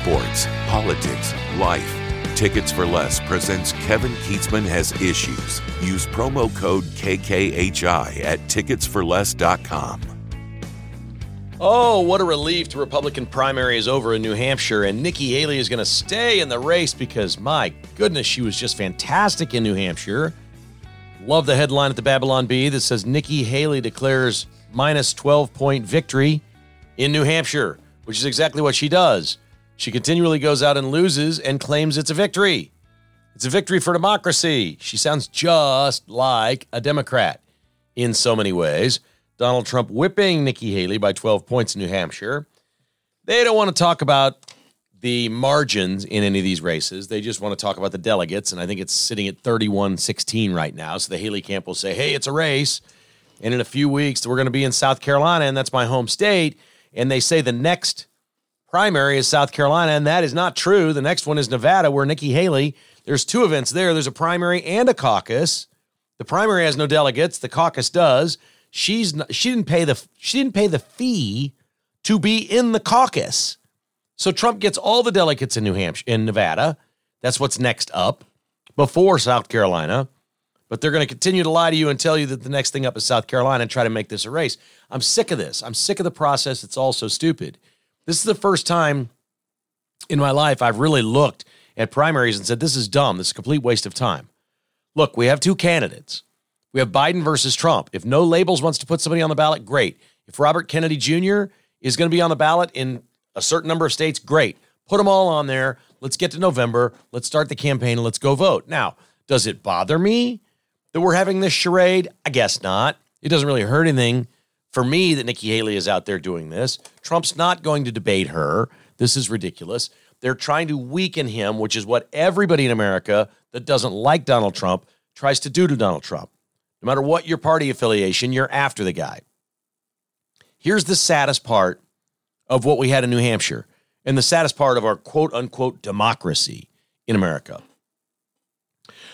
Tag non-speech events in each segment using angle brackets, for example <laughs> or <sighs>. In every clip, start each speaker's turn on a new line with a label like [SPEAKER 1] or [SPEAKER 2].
[SPEAKER 1] sports, politics, life. Tickets for Less presents Kevin Kietzman Has Issues. Use promo code KKHI at ticketsforless.com.
[SPEAKER 2] Oh, what a relief the Republican primary is over in New Hampshire, and Nikki Haley is going to stay in the race because, my goodness, she was just fantastic in New Hampshire. Love the headline at the Babylon Bee that says Nikki Haley declares minus 12 point victory in New Hampshire, which is exactly what she does. She continually goes out and loses and claims it's a victory. It's a victory for democracy. She sounds just like a Democrat in so many ways. Donald Trump whipping Nikki Haley by 12 points in New Hampshire. They don't want to talk about the margins in any of these races. They just want to talk about the delegates. And I think it's sitting at 31 16 right now. So the Haley camp will say, hey, it's a race. And in a few weeks, we're going to be in South Carolina, and that's my home state. And they say the next primary is South Carolina, and that is not true. The next one is Nevada, where Nikki Haley, there's two events there. There's a primary and a caucus. The primary has no delegates, the caucus does she's not, she didn't pay the she didn't pay the fee to be in the caucus. So Trump gets all the delegates in New Hampshire in Nevada. That's what's next up before South Carolina. But they're going to continue to lie to you and tell you that the next thing up is South Carolina and try to make this a race. I'm sick of this. I'm sick of the process. It's all so stupid. This is the first time in my life I've really looked at primaries and said, this is dumb. This is a complete waste of time. Look, we have two candidates. We have Biden versus Trump. If no labels wants to put somebody on the ballot, great. If Robert Kennedy Jr. is going to be on the ballot in a certain number of states, great. Put them all on there. Let's get to November. Let's start the campaign and let's go vote. Now, does it bother me that we're having this charade? I guess not. It doesn't really hurt anything for me that Nikki Haley is out there doing this. Trump's not going to debate her. This is ridiculous. They're trying to weaken him, which is what everybody in America that doesn't like Donald Trump tries to do to Donald Trump. No matter what your party affiliation, you're after the guy. Here's the saddest part of what we had in New Hampshire and the saddest part of our quote unquote democracy in America.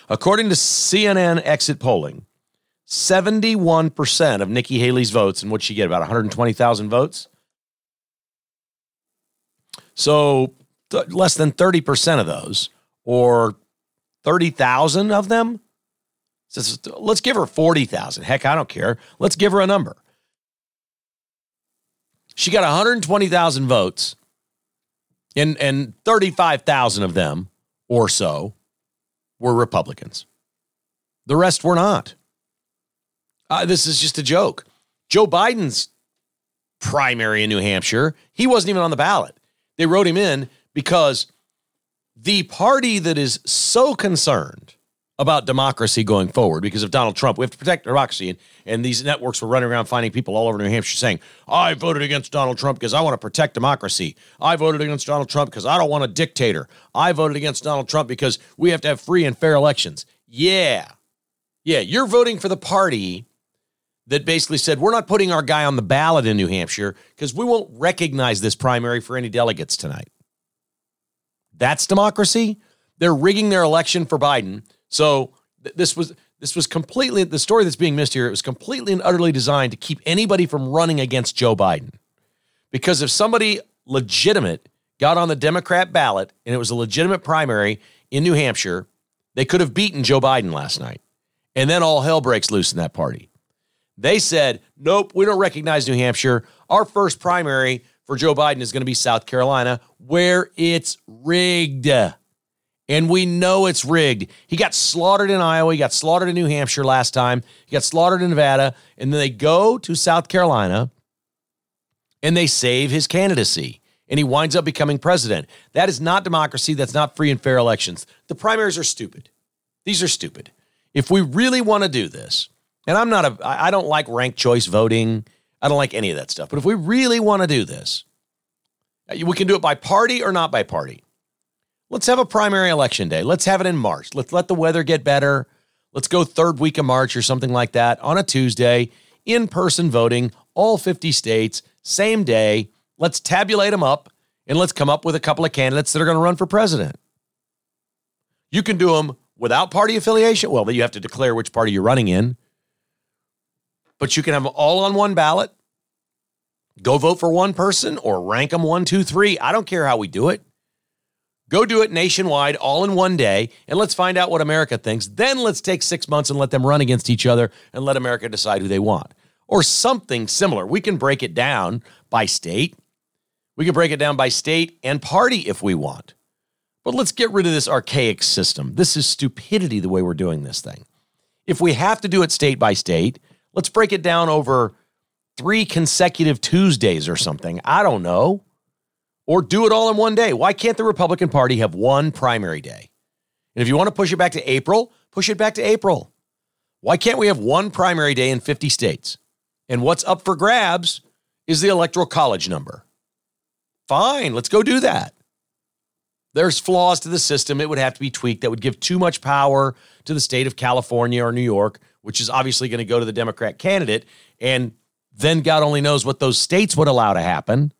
[SPEAKER 2] According to CNN exit polling, 71% of Nikki Haley's votes, and what she get, about 120,000 votes. So th- less than 30% of those, or 30,000 of them, let's give her 40,000. Heck, I don't care. Let's give her a number. She got 120,000 votes, and, and 35,000 of them or so were Republicans. The rest were not. Uh, this is just a joke. Joe Biden's primary in New Hampshire, he wasn't even on the ballot. They wrote him in because the party that is so concerned about democracy going forward because of Donald Trump. We have to protect democracy. And, and these networks were running around finding people all over New Hampshire saying, I voted against Donald Trump because I want to protect democracy. I voted against Donald Trump because I don't want a dictator. I voted against Donald Trump because we have to have free and fair elections. Yeah. Yeah. You're voting for the party that basically said, we're not putting our guy on the ballot in New Hampshire because we won't recognize this primary for any delegates tonight. That's democracy. They're rigging their election for Biden so th- this was this was completely the story that's being missed here. It was completely and utterly designed to keep anybody from running against Joe Biden. Because if somebody legitimate got on the Democrat ballot and it was a legitimate primary in New Hampshire, they could have beaten Joe Biden last night. And then all hell breaks loose in that party. They said, nope, we don't recognize New Hampshire. Our first primary for Joe Biden is going to be South Carolina, where it's rigged. And we know it's rigged. He got slaughtered in Iowa. He got slaughtered in New Hampshire last time. He got slaughtered in Nevada. And then they go to South Carolina and they save his candidacy. And he winds up becoming president. That is not democracy. That's not free and fair elections. The primaries are stupid. These are stupid. If we really want to do this, and I'm not a, I don't like ranked choice voting. I don't like any of that stuff. But if we really want to do this, uh, we can do it by party or not by party. Let's have a primary election day. Let's have it in March. Let's let the weather get better. Let's go third week of March or something like that on a Tuesday, in person voting, all 50 states, same day. Let's tabulate them up and let's come up with a couple of candidates that are going to run for president. You can do them without party affiliation. Well, then you have to declare which party you're running in. But you can have them all on one ballot. Go vote for one person or rank them one, two, three. I don't care how we do it. Go do it nationwide all in one day, and let's find out what America thinks. Then let's take six months and let them run against each other and let America decide who they want. Or something similar. We can break it down by state. We can break it down by state and party if we want. But let's get rid of this archaic system. This is stupidity the way we're doing this thing. If we have to do it state by state, let's break it down over three consecutive Tuesdays or something. I don't know or do it all in one day. Why can't the Republican Party have one primary day? And if you want to push it back to April, push it back to April. Why can't we have one primary day in 50 states? And what's up for grabs is the electoral college number. Fine, let's go do that. There's flaws to the system. It would have to be tweaked. That would give too much power to the state of California or New York, which is obviously going to go to the Democrat candidate. And then God only knows what those states would allow to happen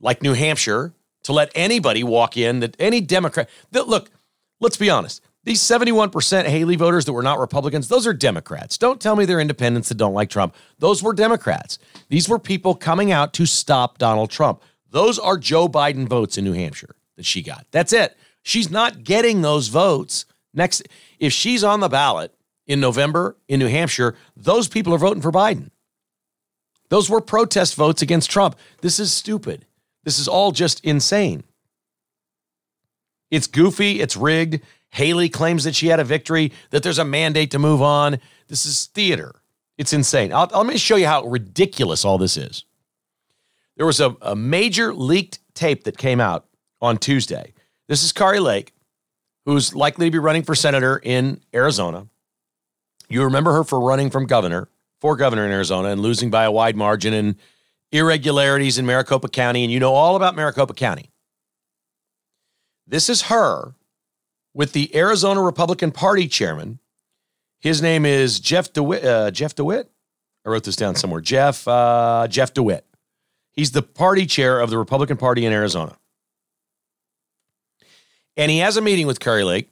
[SPEAKER 2] like New Hampshire, to let anybody walk in that any Democrat that look, let's be honest. These 71% Haley voters that were not Republicans, those are Democrats. Don't tell me they're independents that don't like Trump. Those were Democrats. These were people coming out to stop Donald Trump. Those are Joe Biden votes in New Hampshire that she got. That's it. She's not getting those votes next. If she's on the ballot in November in New Hampshire, those people are voting for Biden. Those were protest votes against Trump. This is stupid. This is all just insane. It's goofy, it's rigged. Haley claims that she had a victory, that there's a mandate to move on. This is theater. It's insane. I'll, let me show you how ridiculous all this is. There was a, a major leaked tape that came out on Tuesday. This is Kari Lake, who's likely to be running for senator in Arizona. You remember her for running from governor, for governor in Arizona, and losing by a wide margin and irregularities in Maricopa County, and you know all about Maricopa County. This is her with the Arizona Republican Party chairman. His name is Jeff DeWitt. Uh, Jeff DeWitt. I wrote this down somewhere. Jeff uh, Jeff DeWitt. He's the party chair of the Republican Party in Arizona. And he has a meeting with Kari Lake,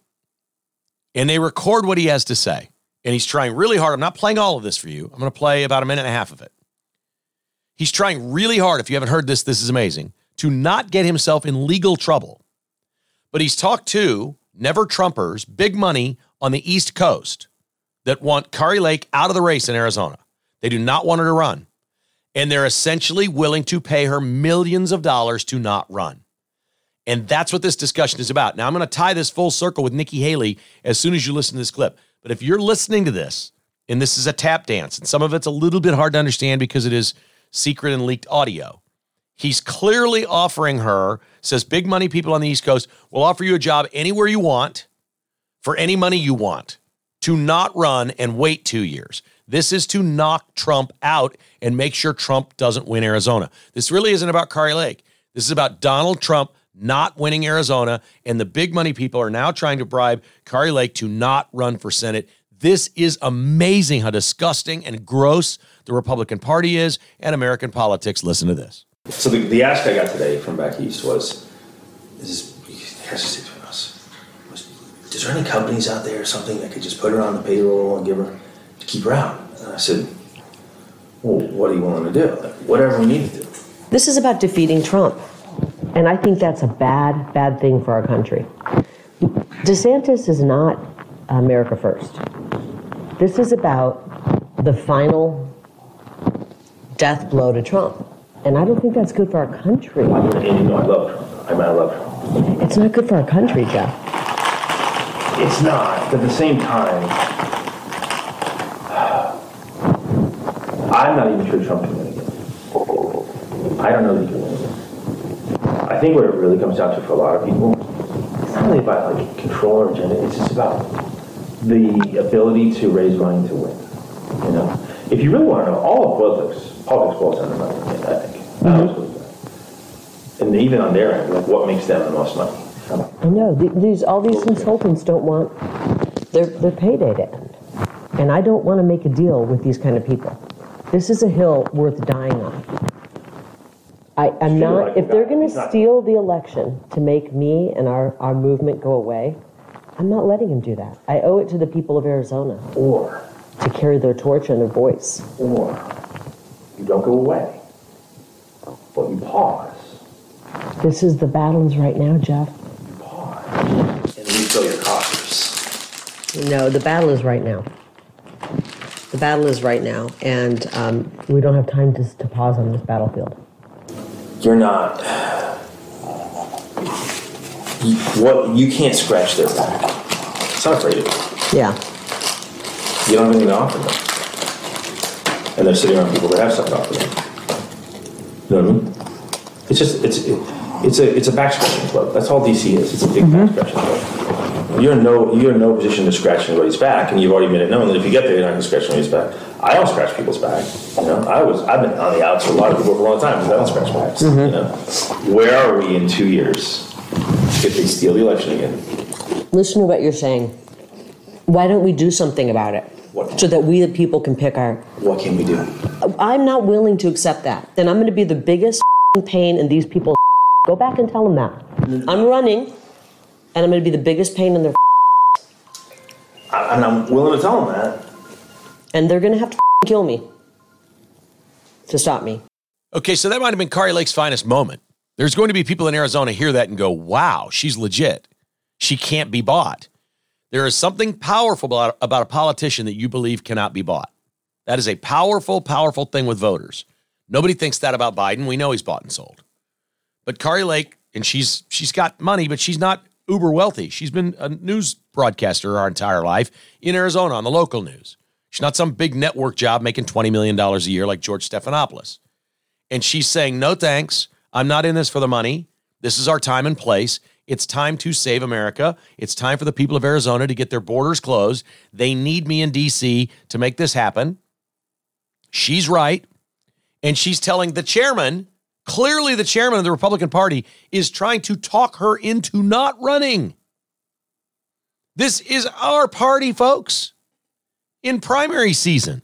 [SPEAKER 2] and they record what he has to say. And he's trying really hard. I'm not playing all of this for you. I'm going to play about a minute and a half of it. He's trying really hard. If you haven't heard this, this is amazing to not get himself in legal trouble. But he's talked to never Trumpers, big money on the East Coast that want Kari Lake out of the race in Arizona. They do not want her to run. And they're essentially willing to pay her millions of dollars to not run. And that's what this discussion is about. Now, I'm going to tie this full circle with Nikki Haley as soon as you listen to this clip. But if you're listening to this, and this is a tap dance, and some of it's a little bit hard to understand because it is secret and leaked audio. He's clearly offering her, says big money people on the East Coast will offer you a job anywhere you want for any money you want to not run and wait two years. This is to knock Trump out and make sure Trump doesn't win Arizona. This really isn't about Kari Lake. This is about Donald Trump not winning Arizona, and the big money people are now trying to bribe Kari Lake to not run for Senate. This is amazing how disgusting and gross the Republican Party is, and American politics. Listen to this.
[SPEAKER 3] So the, the ask I got today from back east was, is this, us, is there any companies out there or something that could just put her on the payroll and give her, to keep her out? And I said, well, what are you willing to do? Like, whatever we need to do.
[SPEAKER 4] This is about defeating Trump. And I think that's a bad, bad thing for our country. DeSantis is not America First. This is about the final death blow to Trump. And I don't think that's good for our country.
[SPEAKER 3] Know I love Trump. I mean, I love Trump.
[SPEAKER 4] It's not good for our country, Jeff.
[SPEAKER 3] It's not. But at the same time, <sighs> I'm not even sure Trump can win again. I don't know that he can win. I think what it really comes down to for a lot of people, it's not really about like control or agenda. It's just about the ability to raise money to win. You know, if you really want to know, all of politics politics boils down to money, I think. Mm-hmm. And even on their end, like what makes them the most money?
[SPEAKER 4] I know these all these consultants don't want their their payday to end, and I don't want to make a deal with these kind of people. This is a hill worth dying on. I, am not. If they're going to steal the election to make me and our, our movement go away, I'm not letting them do that. I owe it to the people of Arizona.
[SPEAKER 3] Or
[SPEAKER 4] to carry their torch and their voice.
[SPEAKER 3] Or you don't go away, but you pause.
[SPEAKER 4] This is the battles right now, Jeff.
[SPEAKER 3] Pause, and refill your coffers.
[SPEAKER 4] No, the battle is right now. The battle is right now, and um, we don't have time to, to pause on this battlefield.
[SPEAKER 3] You're not. You, what you can't scratch their back. It's not you.
[SPEAKER 4] Yeah.
[SPEAKER 3] You don't have anything to offer them, and they're sitting around people that have something to offer them. You know what I mean? It's just it's it, it's a it's a back scratching club. That's all DC is. It's a big back mm-hmm. scratching club. You're in no you're in no position to scratch anybody's back, and you've already made it known that if you get there, you're not going to scratch anybody's back. I don't scratch people's back. You know, I was I've been on the outs for a lot of people for a long time because I don't scratch backs. Mm-hmm. You know, where are we in two years if they steal the election again?
[SPEAKER 4] Listen to what you're saying. Why don't we do something about it?
[SPEAKER 3] What?
[SPEAKER 4] So that we, the people, can pick our.
[SPEAKER 3] What can we do?
[SPEAKER 4] I'm not willing to accept that. Then I'm going to be the biggest <laughs> pain in these people's. <laughs> Go back and tell them that. I'm running, and I'm going to be the biggest pain in their.
[SPEAKER 3] I, and I'm willing to tell them that.
[SPEAKER 4] And they're going to have to kill me to stop me.
[SPEAKER 2] Okay, so that might have been Kari Lake's finest moment. There's going to be people in Arizona hear that and go, wow, she's legit. She can't be bought. There is something powerful about, about a politician that you believe cannot be bought. That is a powerful, powerful thing with voters. Nobody thinks that about Biden. We know he's bought and sold. But Kari Lake, and she's she's got money, but she's not uber wealthy. She's been a news broadcaster our entire life in Arizona on the local news. She's not some big network job making $20 million a year like George Stephanopoulos. And she's saying, no thanks. I'm not in this for the money. This is our time and place. It's time to save America. It's time for the people of Arizona to get their borders closed. They need me in DC to make this happen. She's right. And she's telling the chairman, clearly the chairman of the Republican Party, is trying to talk her into not running. This is our party, folks. In primary season,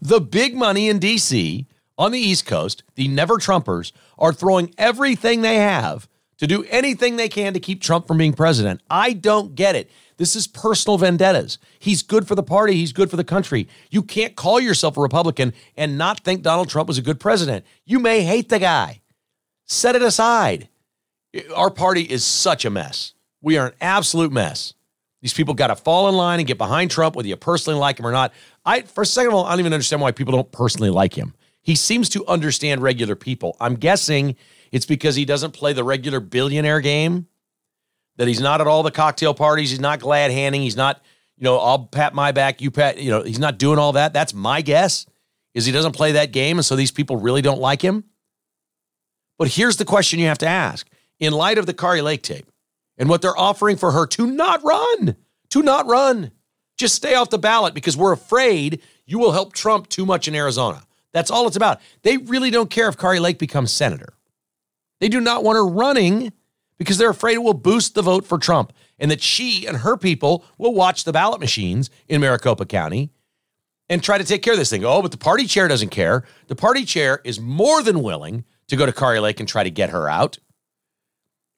[SPEAKER 2] the big money in DC on the East Coast, the never Trumpers, are throwing everything they have to do anything they can to keep Trump from being president. I don't get it. This is personal vendettas. He's good for the party, he's good for the country. You can't call yourself a Republican and not think Donald Trump was a good president. You may hate the guy. Set it aside. Our party is such a mess. We are an absolute mess. These people got to fall in line and get behind Trump, whether you personally like him or not. I, for a second of all, I don't even understand why people don't personally like him. He seems to understand regular people. I'm guessing it's because he doesn't play the regular billionaire game, that he's not at all the cocktail parties. He's not glad handing. He's not, you know, I'll pat my back, you pat, you know, he's not doing all that. That's my guess, is he doesn't play that game. And so these people really don't like him. But here's the question you have to ask in light of the Kari Lake tape and what they're offering for her to not run, to not run, just stay off the ballot because we're afraid you will help Trump too much in Arizona. That's all it's about. They really don't care if Kari Lake becomes senator. They do not want her running because they're afraid it will boost the vote for Trump and that she and her people will watch the ballot machines in Maricopa County and try to take care of this thing. Oh, but the party chair doesn't care. The party chair is more than willing to go to Kari Lake and try to get her out.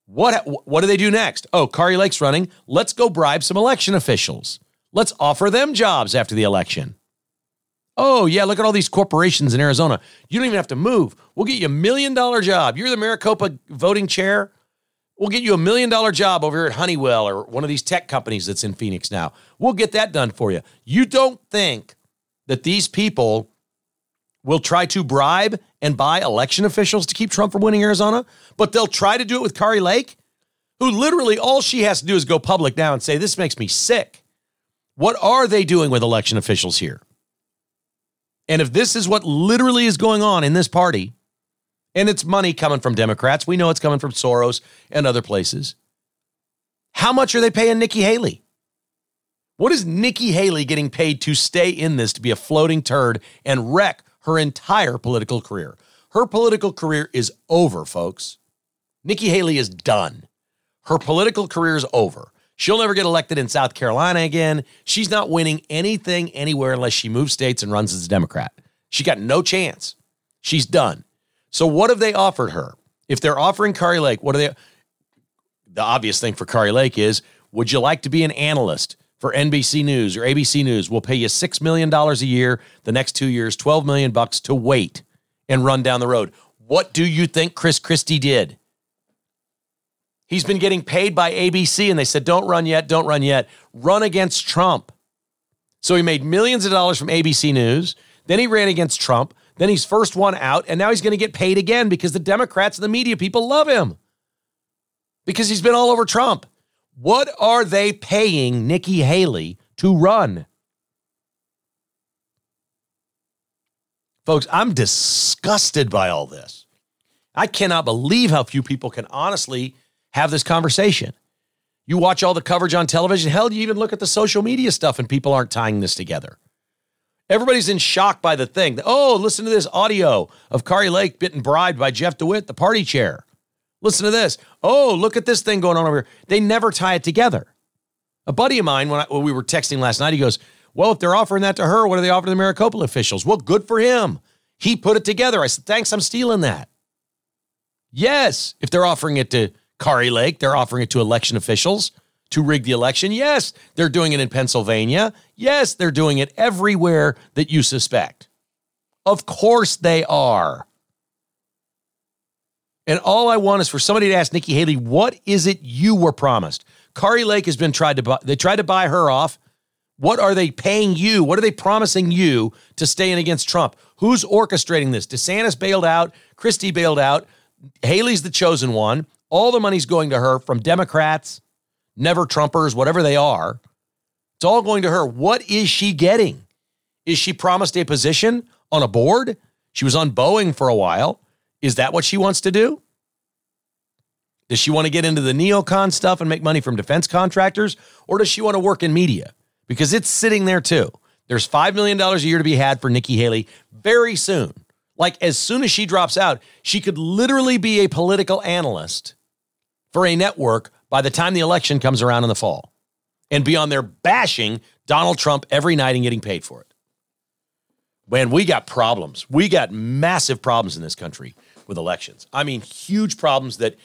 [SPEAKER 2] What, what do they do next? Oh, Kari Lake's running. Let's go bribe some election officials. Let's offer them jobs after the election. Oh, yeah, look at all these corporations in Arizona. You don't even have to move. We'll get you a million dollar job. You're the Maricopa voting chair. We'll get you a million dollar job over here at Honeywell or one of these tech companies that's in Phoenix now. We'll get that done for you. You don't think that these people will try to bribe and buy election officials to keep Trump from winning Arizona, but they'll try to do it with Kari Lake, who literally all she has to do is go public now and say, This makes me sick. What are they doing with election officials here? And if this is what literally is going on in this party, and it's money coming from Democrats, we know it's coming from Soros and other places. How much are they paying Nikki Haley? What is Nikki Haley getting paid to stay in this to be a floating turd and wreck her entire political career? Her political career is over, folks. Nikki Haley is done. Her political career is over. She'll never get elected in South Carolina again. She's not winning anything anywhere unless she moves states and runs as a Democrat. She got no chance. She's done. So what have they offered her? If they're offering Kari Lake, what are they? The obvious thing for Kari Lake is, would you like to be an analyst for NBC News or ABC News? We'll pay you six million dollars a year. The next two years, twelve million bucks to wait and run down the road. What do you think Chris Christie did? He's been getting paid by ABC, and they said, don't run yet, don't run yet. Run against Trump. So he made millions of dollars from ABC News. Then he ran against Trump. Then he's first one out, and now he's going to get paid again because the Democrats and the media people love him because he's been all over Trump. What are they paying Nikki Haley to run? Folks, I'm disgusted by all this. I cannot believe how few people can honestly have this conversation. You watch all the coverage on television. Hell, you even look at the social media stuff and people aren't tying this together. Everybody's in shock by the thing. Oh, listen to this audio of Kari Lake getting bribed by Jeff DeWitt, the party chair. Listen to this. Oh, look at this thing going on over here. They never tie it together. A buddy of mine, when, I, when we were texting last night, he goes, Well, if they're offering that to her, what are they offering the Maricopa officials? Well, good for him. He put it together. I said, Thanks, I'm stealing that. Yes, if they're offering it to Kari Lake, they're offering it to election officials to rig the election. Yes, they're doing it in Pennsylvania. Yes, they're doing it everywhere that you suspect. Of course they are. And all I want is for somebody to ask Nikki Haley, what is it you were promised? Kari Lake has been tried to buy, they tried to buy her off. What are they paying you? What are they promising you to stay in against Trump? Who's orchestrating this? DeSantis bailed out, Christie bailed out, Haley's the chosen one. All the money's going to her from Democrats, never Trumpers, whatever they are. It's all going to her. What is she getting? Is she promised a position on a board? She was on Boeing for a while. Is that what she wants to do? Does she want to get into the neocon stuff and make money from defense contractors? Or does she want to work in media? Because it's sitting there too. There's $5 million a year to be had for Nikki Haley very soon. Like as soon as she drops out, she could literally be a political analyst for a network by the time the election comes around in the fall and be on there bashing Donald Trump every night and getting paid for it. Man, we got problems. We got massive problems in this country with elections. I mean, huge problems that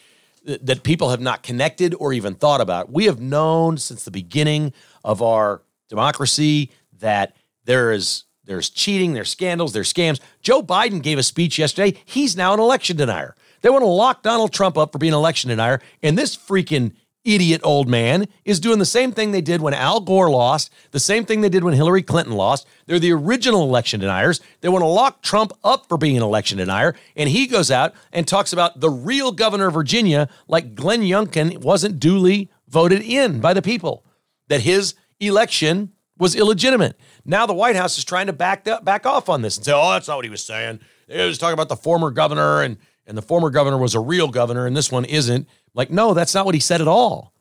[SPEAKER 2] that people have not connected or even thought about. We have known since the beginning of our democracy that there is there's cheating, there's scandals, there's scams. Joe Biden gave a speech yesterday. He's now an election denier. They want to lock Donald Trump up for being an election denier. And this freaking idiot old man is doing the same thing they did when Al Gore lost, the same thing they did when Hillary Clinton lost. They're the original election deniers. They want to lock Trump up for being an election denier. And he goes out and talks about the real governor of Virginia, like Glenn Youngkin wasn't duly voted in by the people, that his election was illegitimate. Now the White House is trying to back, back off on this and say, oh, that's not what he was saying. He was talking about the former governor and and the former governor was a real governor and this one isn't. Like, no, that's not what he said at all.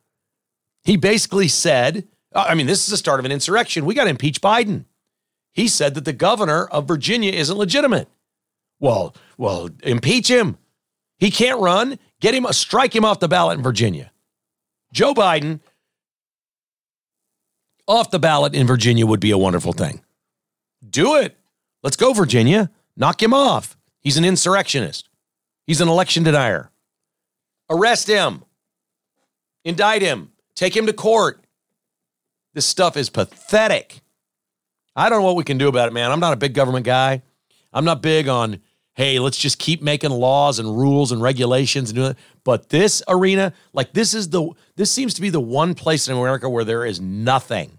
[SPEAKER 2] He basically said, uh, I mean, this is the start of an insurrection. We got to impeach Biden. He said that the governor of Virginia isn't legitimate. Well, well, impeach him. He can't run. Get him, strike him off the ballot in Virginia. Joe Biden off the ballot in Virginia would be a wonderful thing. Do it. Let's go, Virginia. Knock him off. He's an insurrectionist. He's an election denier. Arrest him. Indict him. Take him to court. This stuff is pathetic. I don't know what we can do about it, man. I'm not a big government guy. I'm not big on, hey, let's just keep making laws and rules and regulations and do that. But this arena, like this is the this seems to be the one place in America where there is nothing.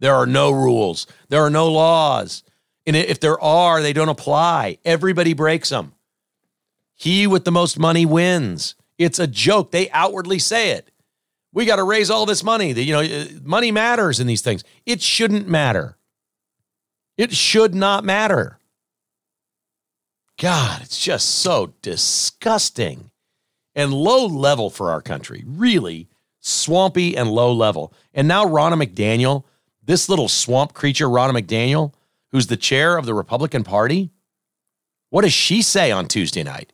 [SPEAKER 2] There are no rules. There are no laws. And if there are, they don't apply. Everybody breaks them. He with the most money wins. It's a joke. They outwardly say it. We got to raise all this money. You know, uh, money matters in these things. It shouldn't matter. It should not matter. God, it's just so disgusting and low level for our country. Really swampy and low level. And now Ronna McDaniel, this little swamp creature, Ronna McDaniel, who's the chair of the Republican Party, what does she say on Tuesday night?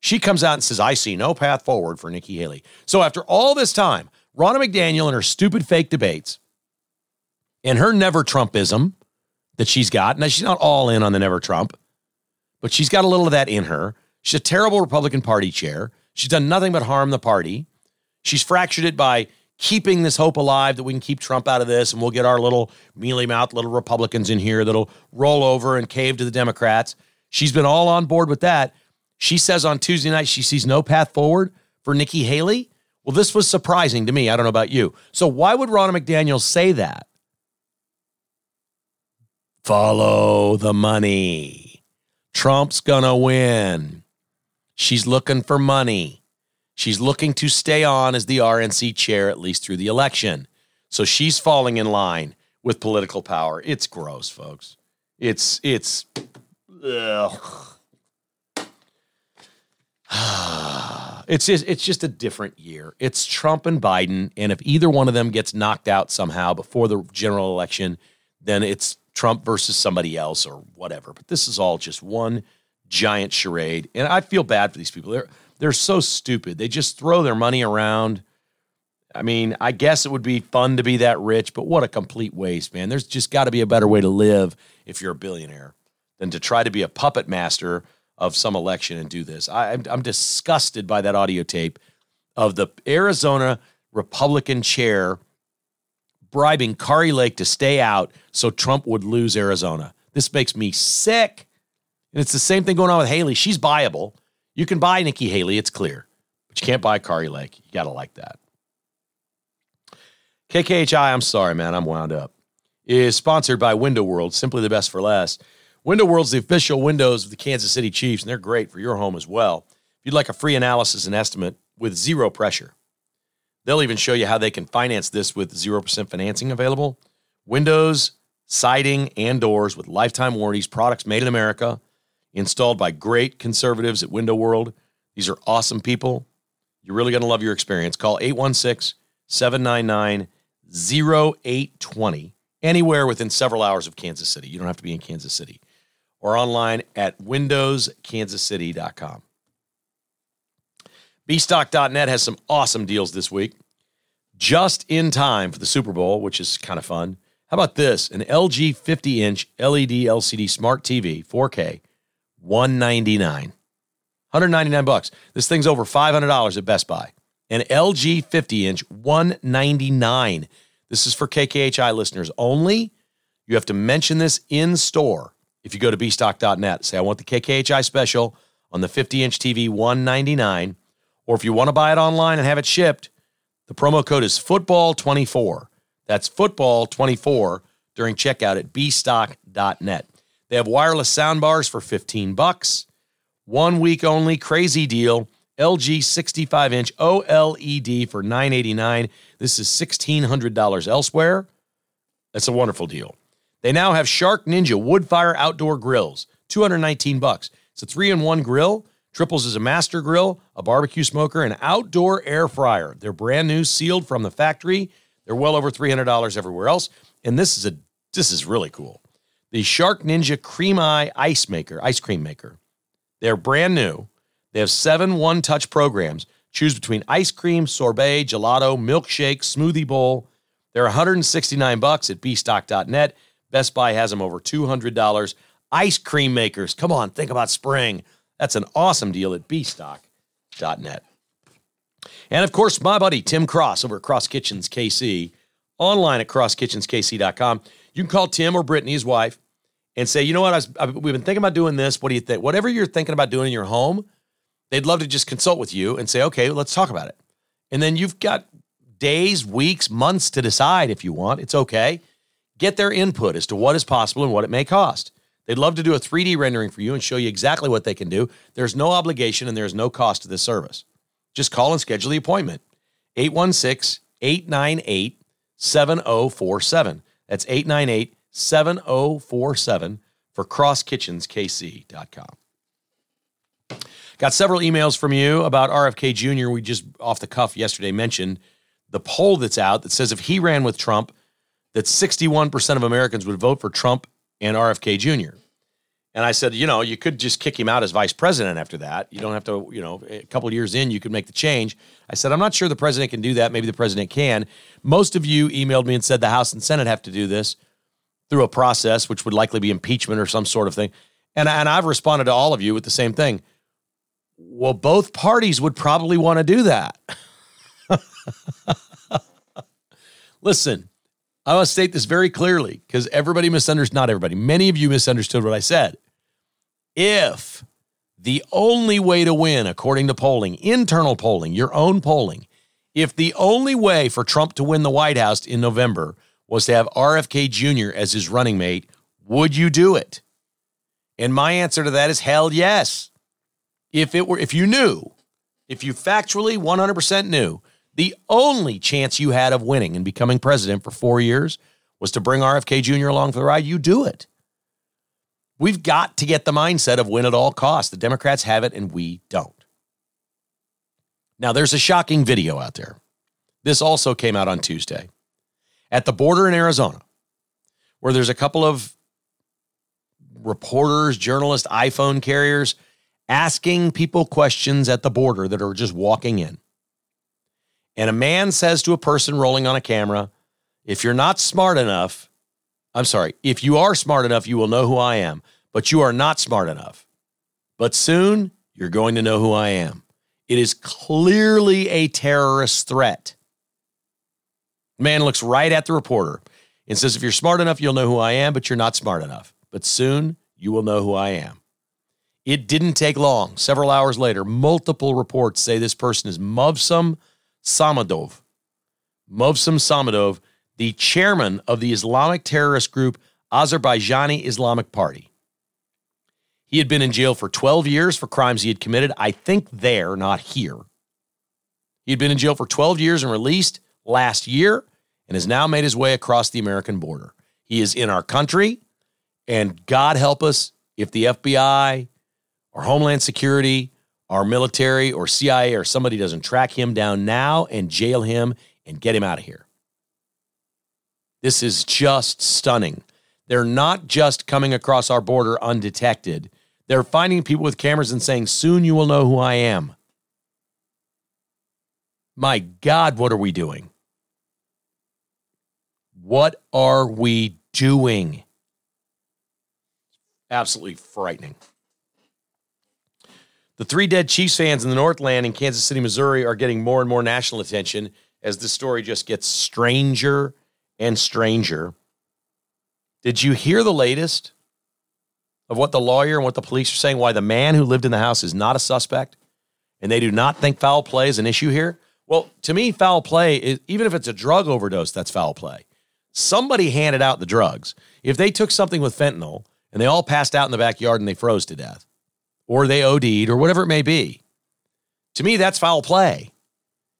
[SPEAKER 2] She comes out and says, I see no path forward for Nikki Haley. So after all this time, Ronna McDaniel and her stupid fake debates and her never Trumpism that she's got, now she's not all in on the never Trump, but she's got a little of that in her. She's a terrible Republican Party chair. She's done nothing but harm the party. She's fractured it by keeping this hope alive that we can keep Trump out of this and we'll get our little mealy mouthed little Republicans in here that'll roll over and cave to the Democrats. She's been all on board with that. She says on Tuesday night she sees no path forward for Nikki Haley. Well, this was surprising to me. I don't know about you. So, why would Ronna McDaniel say that? Follow the money. Trump's going to win. She's looking for money. She's looking to stay on as the RNC chair at least through the election. So she's falling in line with political power. It's gross, folks. It's it's ugh. <sighs> it's just it's just a different year. It's Trump and Biden, and if either one of them gets knocked out somehow before the general election, then it's Trump versus somebody else or whatever. But this is all just one giant charade, and I feel bad for these people. They're they're so stupid. They just throw their money around. I mean, I guess it would be fun to be that rich, but what a complete waste, man. There's just got to be a better way to live if you're a billionaire than to try to be a puppet master of some election and do this. I, am I'm disgusted by that audio tape of the Arizona Republican chair bribing Kari Lake to stay out so Trump would lose Arizona. This makes me sick. And it's the same thing going on with Haley. She's buyable. You can buy Nikki Haley, it's clear, but you can't buy Kari Lake. You got to like that. KKHI, I'm sorry, man, I'm wound up, is sponsored by Window World, simply the best for less. Window World's the official windows of the Kansas City Chiefs, and they're great for your home as well. If you'd like a free analysis and estimate with zero pressure, they'll even show you how they can finance this with 0% financing available. Windows, siding, and doors with lifetime warranties, products made in America, installed by great conservatives at Window World. These are awesome people. You're really going to love your experience. Call 816 799 0820 anywhere within several hours of Kansas City. You don't have to be in Kansas City or online at windowskansascity.com. Bstock.net has some awesome deals this week, just in time for the Super Bowl, which is kind of fun. How about this? An LG 50 inch LED LCD smart TV, 4K, 199 199 bucks. This thing's over $500 at Best Buy. An LG 50 inch, 199 This is for KKHI listeners only. You have to mention this in store if you go to bstock.net, say, I want the KKHI special on the 50 inch TV 199 or if you want to buy it online and have it shipped, the promo code is football24. That's football24 during checkout at bstock.net. They have wireless soundbars for 15 bucks. One week only, crazy deal. LG 65 inch OLED for 989. This is $1,600 elsewhere. That's a wonderful deal. They now have Shark Ninja Woodfire Outdoor Grills, 219 bucks. It's a three-in-one grill, triples as a master grill, a barbecue smoker, and outdoor air fryer. They're brand new, sealed from the factory. They're well over $300 everywhere else. And this is a this is really cool. The Shark Ninja Creami Ice Maker, ice cream maker. They're brand new. They have seven one-touch programs. Choose between ice cream, sorbet, gelato, milkshake, smoothie bowl. They're 169 bucks at bstock.net. Best Buy has them over $200. Ice cream makers. Come on, think about spring. That's an awesome deal at bstock.net. And of course, my buddy Tim Cross over at Cross Kitchens KC, online at crosskitchenskc.com. You can call Tim or Brittany, his wife, and say, you know what, I was, I, we've been thinking about doing this. What do you think? Whatever you're thinking about doing in your home, they'd love to just consult with you and say, okay, let's talk about it. And then you've got days, weeks, months to decide if you want. It's okay get their input as to what is possible and what it may cost. They'd love to do a 3D rendering for you and show you exactly what they can do. There's no obligation and there's no cost to this service. Just call and schedule the appointment. 816 898 7047. That's 898 7047 for crosskitchenskc.com. Got several emails from you about RFK Jr. We just off the cuff yesterday mentioned the poll that's out that says if he ran with Trump, that 61% of Americans would vote for Trump and RFK Jr. And I said, you know, you could just kick him out as vice president after that. You don't have to, you know, a couple of years in, you could make the change. I said, I'm not sure the president can do that. Maybe the president can. Most of you emailed me and said the House and Senate have to do this through a process, which would likely be impeachment or some sort of thing. And, and I've responded to all of you with the same thing. Well, both parties would probably want to do that. <laughs> Listen, I want to state this very clearly because everybody misunderstood, not everybody, many of you misunderstood what I said. If the only way to win, according to polling, internal polling, your own polling, If the only way for Trump to win the White House in November was to have RFK Jr. as his running mate, would you do it? And my answer to that is hell yes. If it were if you knew, if you factually 100% knew the only chance you had of winning and becoming president for 4 years was to bring RFK Jr. along for the ride, you do it. We've got to get the mindset of win at all costs. The Democrats have it and we don't. Now, there's a shocking video out there. This also came out on Tuesday at the border in Arizona, where there's a couple of reporters, journalists, iPhone carriers asking people questions at the border that are just walking in. And a man says to a person rolling on a camera, If you're not smart enough, I'm sorry, if you are smart enough, you will know who I am, but you are not smart enough. But soon you're going to know who I am. It is clearly a terrorist threat. Man looks right at the reporter and says, If you're smart enough, you'll know who I am, but you're not smart enough. But soon you will know who I am. It didn't take long. Several hours later, multiple reports say this person is Movsum Samadov. Movsum Samadov the chairman of the Islamic terrorist group Azerbaijani Islamic Party. He had been in jail for 12 years for crimes he had committed, I think there, not here. He had been in jail for 12 years and released last year and has now made his way across the American border. He is in our country, and God help us if the FBI or Homeland Security, our military or CIA or somebody doesn't track him down now and jail him and get him out of here. This is just stunning. They're not just coming across our border undetected, they're finding people with cameras and saying, Soon you will know who I am. My God, what are we doing? What are we doing? Absolutely frightening. The three dead Chiefs fans in the Northland in Kansas City, Missouri are getting more and more national attention as the story just gets stranger and stranger. Did you hear the latest of what the lawyer and what the police are saying? Why the man who lived in the house is not a suspect and they do not think foul play is an issue here? Well, to me, foul play is even if it's a drug overdose, that's foul play. Somebody handed out the drugs. If they took something with fentanyl and they all passed out in the backyard and they froze to death, or they OD'd, or whatever it may be, to me, that's foul play.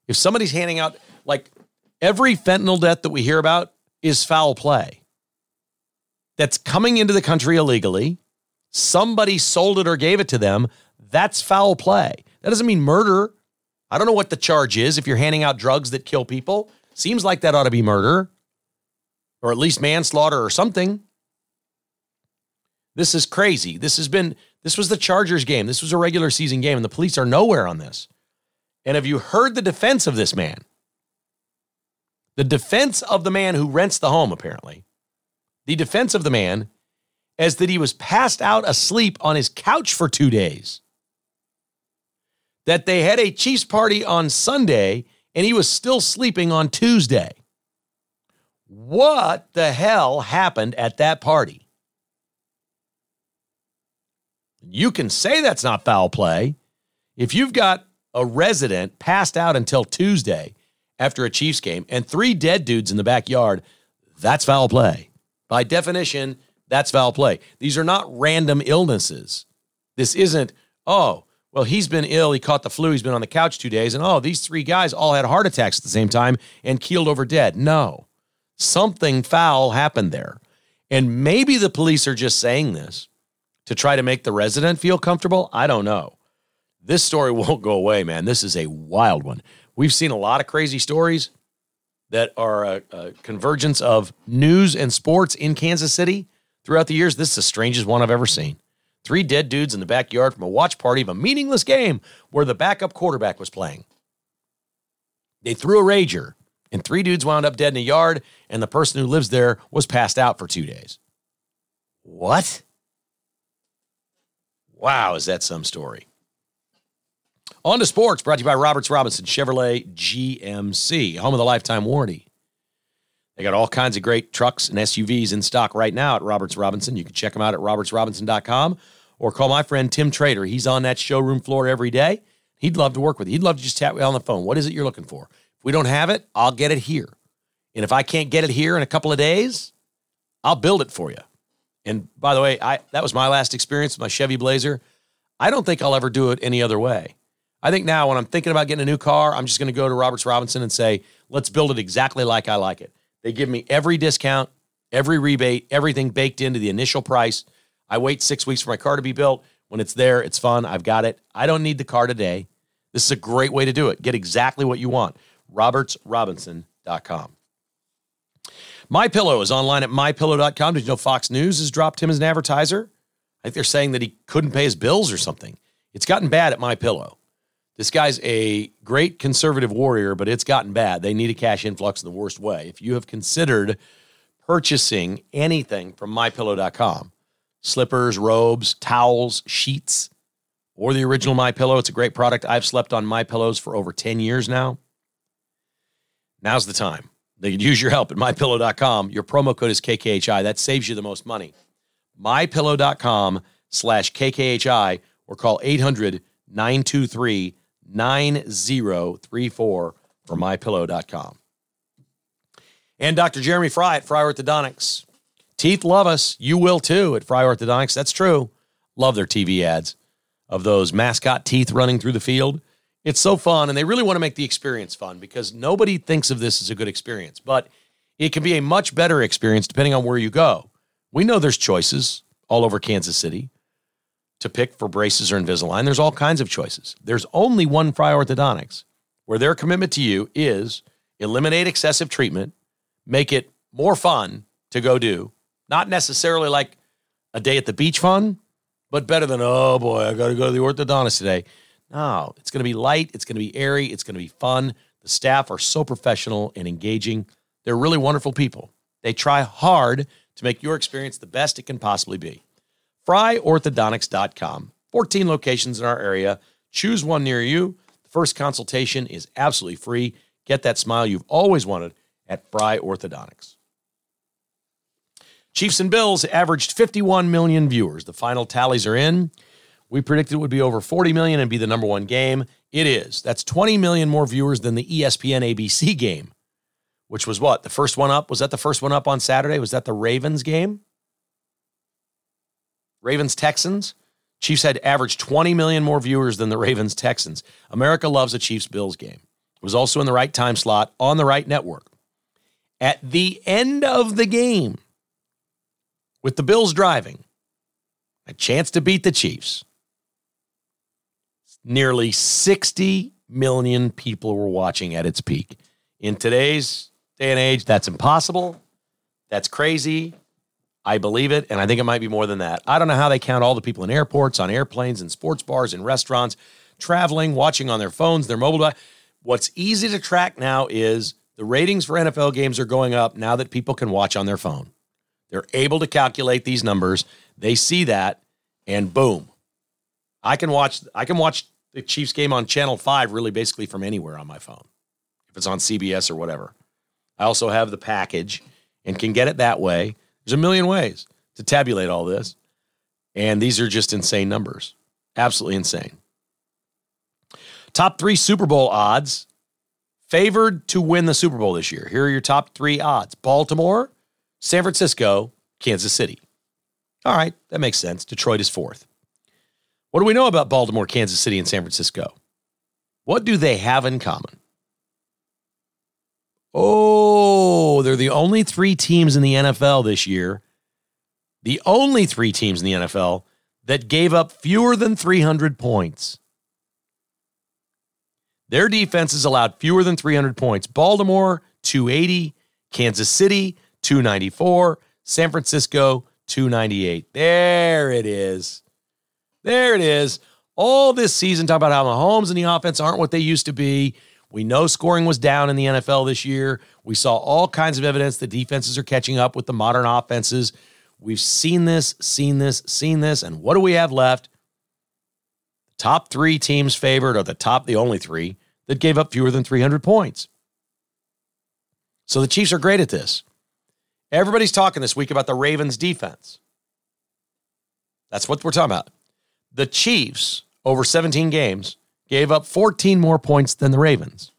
[SPEAKER 2] If somebody's handing out, like, Every fentanyl death that we hear about is foul play. That's coming into the country illegally. Somebody sold it or gave it to them. That's foul play. That doesn't mean murder. I don't know what the charge is if you're handing out drugs that kill people. Seems like that ought to be murder or at least manslaughter or something. This is crazy. This has been, this was the Chargers game. This was a regular season game, and the police are nowhere on this. And have you heard the defense of this man? The defense of the man who rents the home, apparently, the defense of the man is that he was passed out asleep on his couch for two days. That they had a Chiefs party on Sunday and he was still sleeping on Tuesday. What the hell happened at that party? You can say that's not foul play. If you've got a resident passed out until Tuesday after a Chiefs game and three dead dudes in the backyard, that's foul play. By definition, that's foul play. These are not random illnesses. This isn't, oh, well, he's been ill. He caught the flu. He's been on the couch two days. And oh, these three guys all had heart attacks at the same time and keeled over dead. No, something foul happened there. And maybe the police are just saying this to try to make the resident feel comfortable. I don't know. This story <laughs> won't go away, man. This is a wild one. We've seen a lot of crazy stories that are a, a, convergence of news and sports in Kansas City throughout the years. This is the strangest one I've ever seen. Three dead dudes in the backyard from a watch party of a meaningless game where the backup quarterback was playing. They threw a rager, and three dudes wound up dead in a yard, and the person who lives there was passed out for two days. What? Wow, is that some story? On to sports, brought to you by Roberts Robinson Chevrolet GMC, home of the lifetime warranty. They got all kinds of great trucks and SUVs in stock right now at Roberts Robinson. You can check them out at robertsrobinson.com or call my friend Tim Trader. He's on that showroom floor every day. He'd love to work with you. He'd love to just chat with you on the phone. What is it you're looking for? If we don't have it, I'll get it here. And if I can't get it here in a couple of days, I'll build it for you. And by the way, I that was my last experience with my Chevy Blazer. I don't think I'll ever do it any other way. I think now when I'm thinking about getting a new car, I'm just going to go to Roberts Robinson and say, let's build it exactly like I like it. They give me every discount, every rebate, everything baked into the initial price. I wait six weeks for my car to be built. When it's there, it's fun. I've got it. I don't need the car today. This is a great way to do it. Get exactly what you want. RobertsRobinson.com. My Pillow is online at mypillow.com. Did you know Fox News has dropped him as an advertiser? I think they're saying that he couldn't pay his bills or something. It's gotten bad at My Pillow. This guy's a great conservative warrior, but it's gotten bad. They need a cash influx in the worst way. If you have considered purchasing anything from mypillow.com, slippers, robes, towels, sheets, or the original My Pillow, it's a great product. I've slept on My Pillows for over 10 years now. Now's the time. They could use your help at mypillow.com. Your promo code is KKHI. That saves you the most money. mypillow.com slash KKHI or call 800 923 9034 for mypillow.com. And Dr. Jeremy Fry at Fry Orthodontics. Teeth love us. You will too at Fry Orthodontics. That's true. Love their TV ads of those mascot teeth running through the field. It's so fun, and they really want to make the experience fun because nobody thinks of this as a good experience, but it can be a much better experience depending on where you go. We know there's choices all over Kansas City to pick for braces or Invisalign. There's all kinds of choices. There's only one Fry Orthodontics where their commitment to you is eliminate excessive treatment, make it more fun to go do, not necessarily like a day at the beach fun, but better than, oh boy, I got to go to the orthodontist today. No, it's going to be light, it's going to be airy, it's going to be fun. The staff are so professional and engaging. They're really wonderful people. They try hard to make your experience the best it can possibly be. FryOrthodontics.com. 14 locations in our area. Choose one near you. The first consultation is absolutely free. Get that smile you've always wanted at Fry Orthodontics. Chiefs and Bills averaged 51 million viewers. The final tallies are in. We predicted it would be over 40 million and be the number one game. It is. That's 20 million more viewers than the ESPN ABC game, which was what? The first one up? Was that the first one up on Saturday? Was that the Ravens game? Ravens Texans? Chiefs had averaged 20 million more viewers than the Ravens Texans. America loves a Chiefs Bills game. It was also in the right time slot on the right network. At the end of the game, with the Bills driving, a chance to beat the Chiefs nearly 60 million people were watching at its peak. In today's day and age, that's impossible. That's crazy. I believe it, and I think it might be more than that. I don't know how they count all the people in airports, on airplanes, in sports bars, in restaurants, traveling, watching on their phones, their mobile device. What's easy to track now is the ratings for NFL games are going up now that people can watch on their phone. They're able to calculate these numbers. They see that, and boom, I can watch. I can watch the Chiefs game on Channel 5 really basically from anywhere on my phone, if it's on CBS or whatever. I also have the package and can get it that way. There's a million ways to tabulate all this. And these are just insane numbers. Absolutely insane. Top three Super Bowl odds favored to win the Super Bowl this year. Here are your top three odds Baltimore, San Francisco, Kansas City. All right, that makes sense. Detroit is fourth. What do we know about Baltimore, Kansas City, and San Francisco? What do they have in common? Oh, they're the only three teams in the NFL this year, the only three teams in the NFL that gave up fewer than 300 points. Their defenses allowed fewer than 300 points. Baltimore, 280. Kansas City, 294. San Francisco, 298. There it is. There it is. All this season, talk about how Mahomes and the offense aren't what they used to be. We know scoring was down in the NFL this year. We saw all kinds of evidence that defenses are catching up with the modern offenses. We've seen this, seen this, seen this. And what do we have left? The Top three teams favored are the top, the only three that gave up fewer than 300 points. So the Chiefs are great at this. Everybody's talking this week about the Ravens defense. That's what we're talking about. The Chiefs, over 17 games, gave up 14 more points than the Ravens.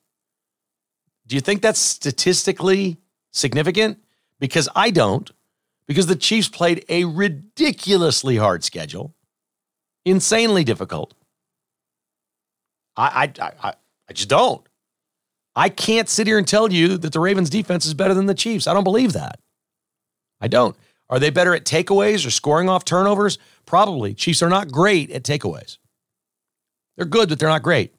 [SPEAKER 2] Do you think that's statistically significant? Because I don't, because the Chiefs played a ridiculously hard schedule, insanely difficult. I, I, I, I just don't. I can't sit here and tell you that the Ravens defense is better than the Chiefs. I don't believe that. I don't. Are they better at takeaways or scoring off turnovers? Probably. Chiefs are not great at takeaways. They're good, but they're not great.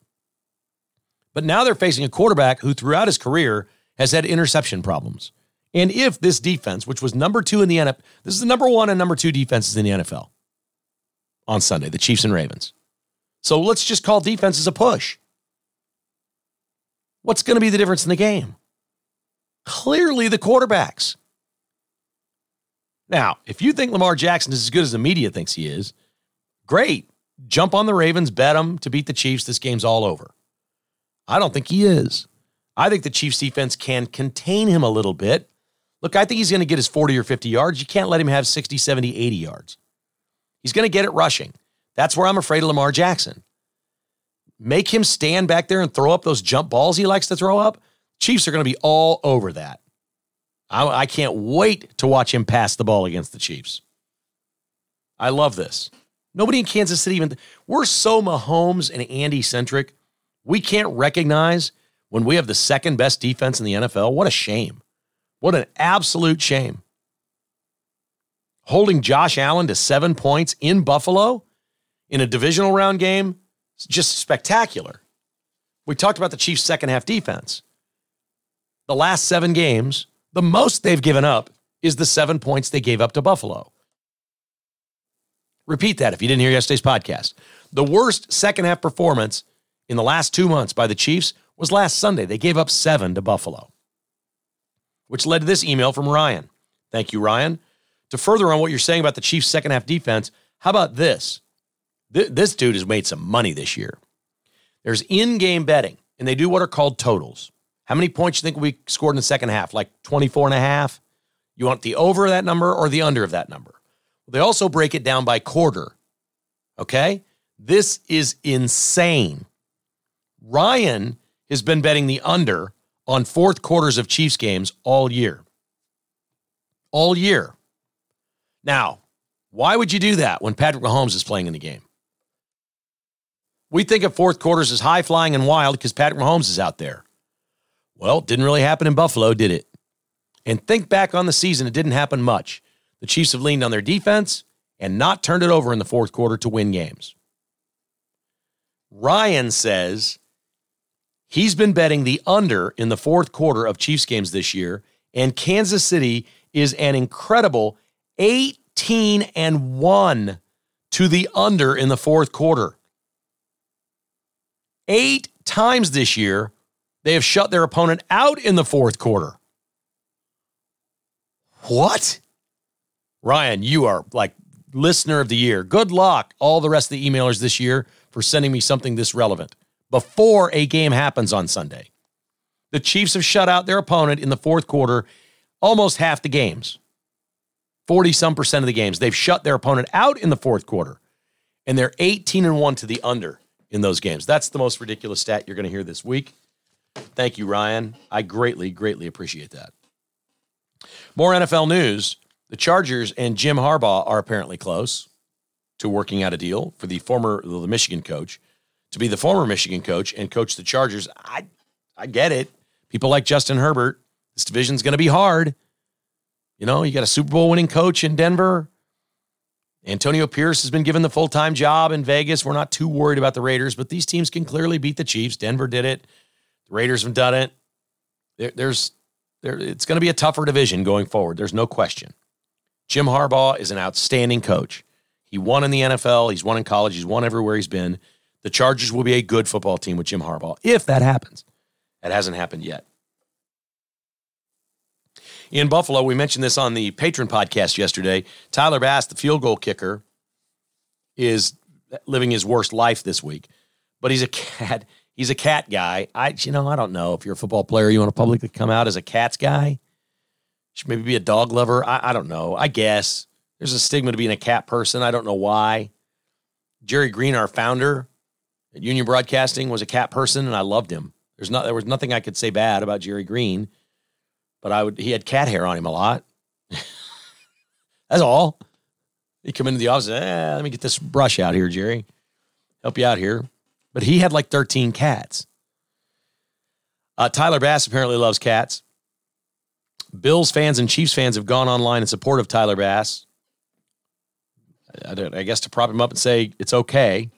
[SPEAKER 2] But now they're facing a quarterback who, throughout his career, has had interception problems. And if this defense, which was number two in the NFL, this is the number one and number two defenses in the NFL on Sunday, the Chiefs and Ravens. So let's just call defenses a push. What's going to be the difference in the game? Clearly, the quarterbacks. Now, if you think Lamar Jackson is as good as the media thinks he is, great. Jump on the Ravens, bet them to beat the Chiefs. This game's all over. I don't think he is. I think the Chiefs defense can contain him a little bit. Look, I think he's going to get his 40 or 50 yards. You can't let him have 60, 70, 80 yards. He's going to get it rushing. That's where I'm afraid of Lamar Jackson. Make him stand back there and throw up those jump balls he likes to throw up. Chiefs are going to be all over that. I, I can't wait to watch him pass the ball against the Chiefs. I love this. Nobody in Kansas City even, we're so Mahomes and Andy centric. We can't recognize when we have the second best defense in the NFL. What a shame. What an absolute shame. Holding Josh Allen to seven points in Buffalo in a divisional round game just spectacular. We talked about the Chiefs' second half defense. The last seven games, the most they've given up is the seven points they gave up to Buffalo. Repeat that if you didn't hear yesterday's podcast. The worst second half performance in the last two months by the Chiefs was last Sunday. They gave up seven to Buffalo, which led to this email from Ryan. Thank you, Ryan. To further on what you're saying about the Chiefs' second half defense, how about this? Th- this dude has made some money this year. There's in game betting, and they do what are called totals. How many points you think we scored in the second half? Like 24 and a half? You want the over of that number or the under of that number? They also break it down by quarter. Okay? This is insane. Ryan has been betting the under on fourth quarters of Chiefs games all year. All year. Now, why would you do that when Patrick Mahomes is playing in the game? We think of fourth quarters as high flying and wild because Patrick Mahomes is out there. Well, it didn't really happen in Buffalo, did it? And think back on the season, it didn't happen much. The Chiefs have leaned on their defense and not turned it over in the fourth quarter to win games. Ryan says he's been betting the under in the fourth quarter of Chiefs games this year, and Kansas City is an incredible 18 and 1 to the under in the fourth quarter. Eight times this year, they have shut their opponent out in the fourth quarter. What? Ryan, you are like listener of the year. Good luck, all the rest of the emailers this year, for sending me something this relevant before a game happens on Sunday. The Chiefs have shut out their opponent in the fourth quarter almost half the games. 40 some percent of the games. They've shut their opponent out in the fourth quarter, and they're 18 and 1 to the under in those games. That's the most ridiculous stat you're going to hear this week. Thank you, Ryan. I greatly, greatly appreciate that. More NFL news. The Chargers and Jim Harbaugh are apparently close to working out a deal for the former the Michigan coach to be the former Michigan coach and coach the Chargers. I I get it. People like Justin Herbert. This division's going to be hard. You know, you got a Super Bowl winning coach in Denver. Antonio Pierce has been given the full time job in Vegas. We're not too worried about the Raiders, but these teams can clearly beat the Chiefs. Denver did it. Raiders have done it. There, there's there, it's going to be a tougher division going forward. There's no question. Jim Harbaugh is an outstanding coach. He won in the NFL, he's won in college, he's won everywhere he's been. The Chargers will be a good football team with Jim Harbaugh if that happens. That hasn't happened yet. In Buffalo, we mentioned this on the patron podcast yesterday. Tyler Bass, the field goal kicker, is living his worst life this week. But he's a <laughs> cat. He's a cat guy. I, you know, I don't know if you're a football player, you want to publicly come out as a cats guy. Should maybe be a dog lover. I, I don't know. I guess there's a stigma to being a cat person. I don't know why. Jerry Green, our founder at Union Broadcasting, was a cat person, and I loved him. There's not there was nothing I could say bad about Jerry Green, but I would he had cat hair on him a lot. <laughs> That's all. He'd come into the office, eh, let me get this brush out here, Jerry. Help you out here. But he had like 13 cats. Uh, Tyler Bass apparently loves cats. Bills fans and Chiefs fans have gone online in support of Tyler Bass. I, I, guess to prop him up and say it's okay.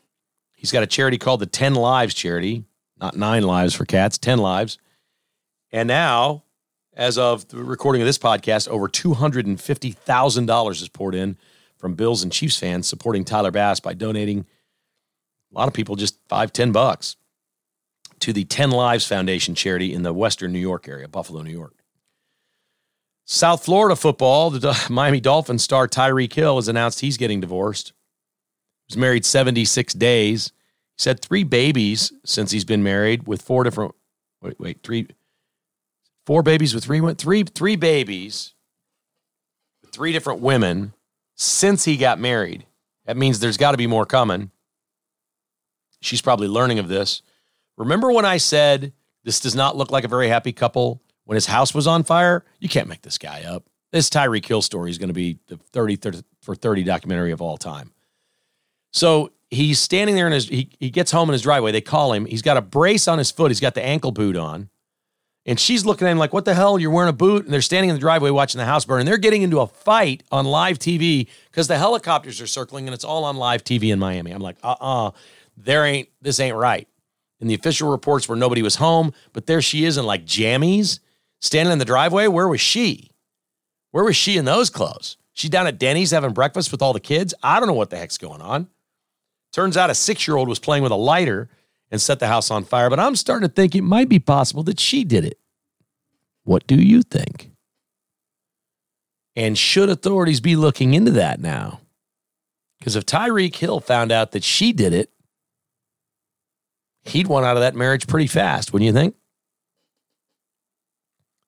[SPEAKER 2] He's got a charity called the 10 Lives Charity, not nine lives for cats, 10 lives. And now, as of the recording of this podcast, over $250,000 is poured in from Bills and Chiefs fans supporting Tyler Bass by donating a lot of people just five, ten bucks to the 10 Lives Foundation charity in the Western New York area, Buffalo, New York. South Florida football, the <laughs> Miami Dolphins star Tyreek Hill has announced he's getting divorced. He was married 76 days. He's had three babies since he's been married with four different, wait, wait, three, four babies with three, three, three babies three different women since he got married. That means there's got to be more coming. She's probably learning of this. Remember when I said this does not look like a very happy couple when his house was on fire? You can't make this guy up. This Tyreek Hill story is going to be the 30, 30 for 30 documentary of all time. So he's standing there in his, he, he gets home in his driveway. They call him. He's got a brace on his foot. He's got the ankle boot on. And she's looking at him like, what the hell? You're wearing a boot. And they're standing in the driveway watching the house burn. And they're getting into a fight on live TV because the helicopters are circling and it's all on live TV in Miami. I'm like, uh uh there ain't, this ain't right. And the official reports where nobody was home, but there she is in like jammies standing in the driveway. Where was she? Where was she in those clothes? She down at Denny's having breakfast with all the kids? I don't know what the heck's going on. Turns out a six year old was playing with a lighter and set the house on fire, but I'm starting to think it might be possible that she did it. What do you think? And should authorities be looking into that now? Because if Tyreek Hill found out that she did it, he'd want out of that marriage pretty fast, wouldn't you think?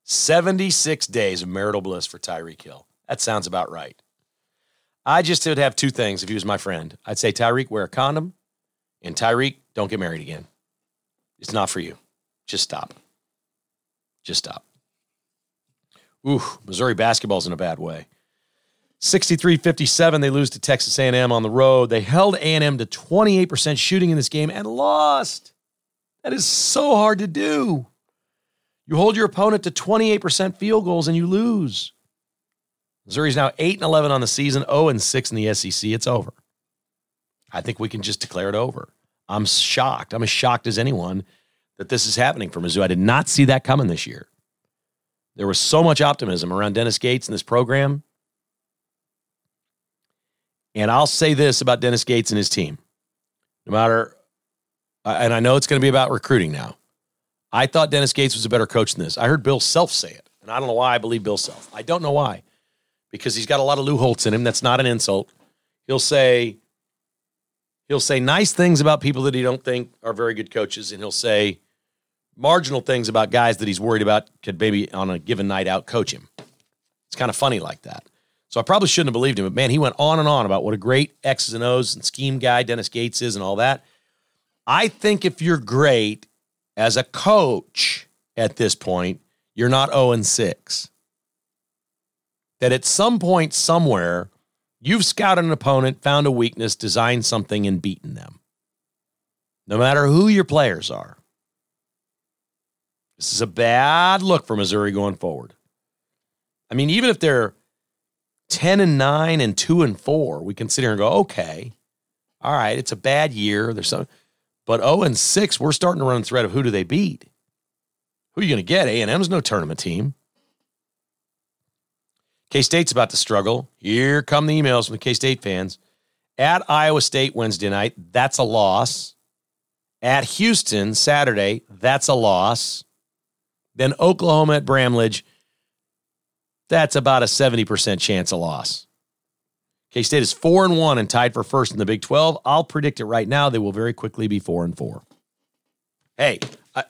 [SPEAKER 2] 76 days of marital bliss for Tyreek Hill. That sounds about right. I just would have two things if he was my friend. I'd say, Tyreek, wear a condom, and Tyreek, don't get married again. It's not for you. Just stop. Just stop. Ooh, Missouri basketball's in a bad way. 63-57, they lose to Texas A&M on the road. They held A&M to 28% shooting in this game and lost. That is so hard to do. You hold your opponent to 28% field goals and you lose. Missouri's now 8 and 11 on the season, 0 and 6 in the SEC. It's over. I think we can just declare it over. I'm shocked. I'm as shocked as anyone that this is happening for Mizzou. I did not see that coming this year. There was so much optimism around Dennis Gates and this program. And I'll say this about Dennis Gates and his team. No matter, and I know it's going to be about recruiting now. I thought Dennis Gates was a better coach than this. I heard Bill Self say it. And I don't know why I believe Bill Self. I don't know why. Because he's got a lot of Lou Holtz in him. That's not an insult. He'll say, he'll say nice things about people that he don't think are very good coaches, and he'll say marginal things about guys that he's worried about could maybe on a given night out coach him. It's kind of funny like that. So I probably shouldn't have believed him, but man, he went on and on about what a great X's and O's and scheme guy Dennis Gates is and all that. I think if you're great as a coach at this point, you're not 0 and 6. That at some point, somewhere, you've scouted an opponent, found a weakness, designed something, and beaten them. No matter who your players are. This is a bad look for Missouri going forward. I mean, even if they're 10 and 9 and 2 and 4, we can sit here and go, okay, all right, it's a bad year. There's some, but 0 and 6, we're starting to run the thread of who do they beat? Who are you going to get? A&M's no tournament team. K-State's about to struggle. Here come the emails from the K-State fans. At Iowa State Wednesday night, that's a loss. At Houston Saturday, that's a loss. Then Oklahoma at Bramlage, that's about a 70% chance of loss. K State is four and one and tied for first in the Big 12. I'll predict it right now. They will very quickly be four and four. Hey, uh,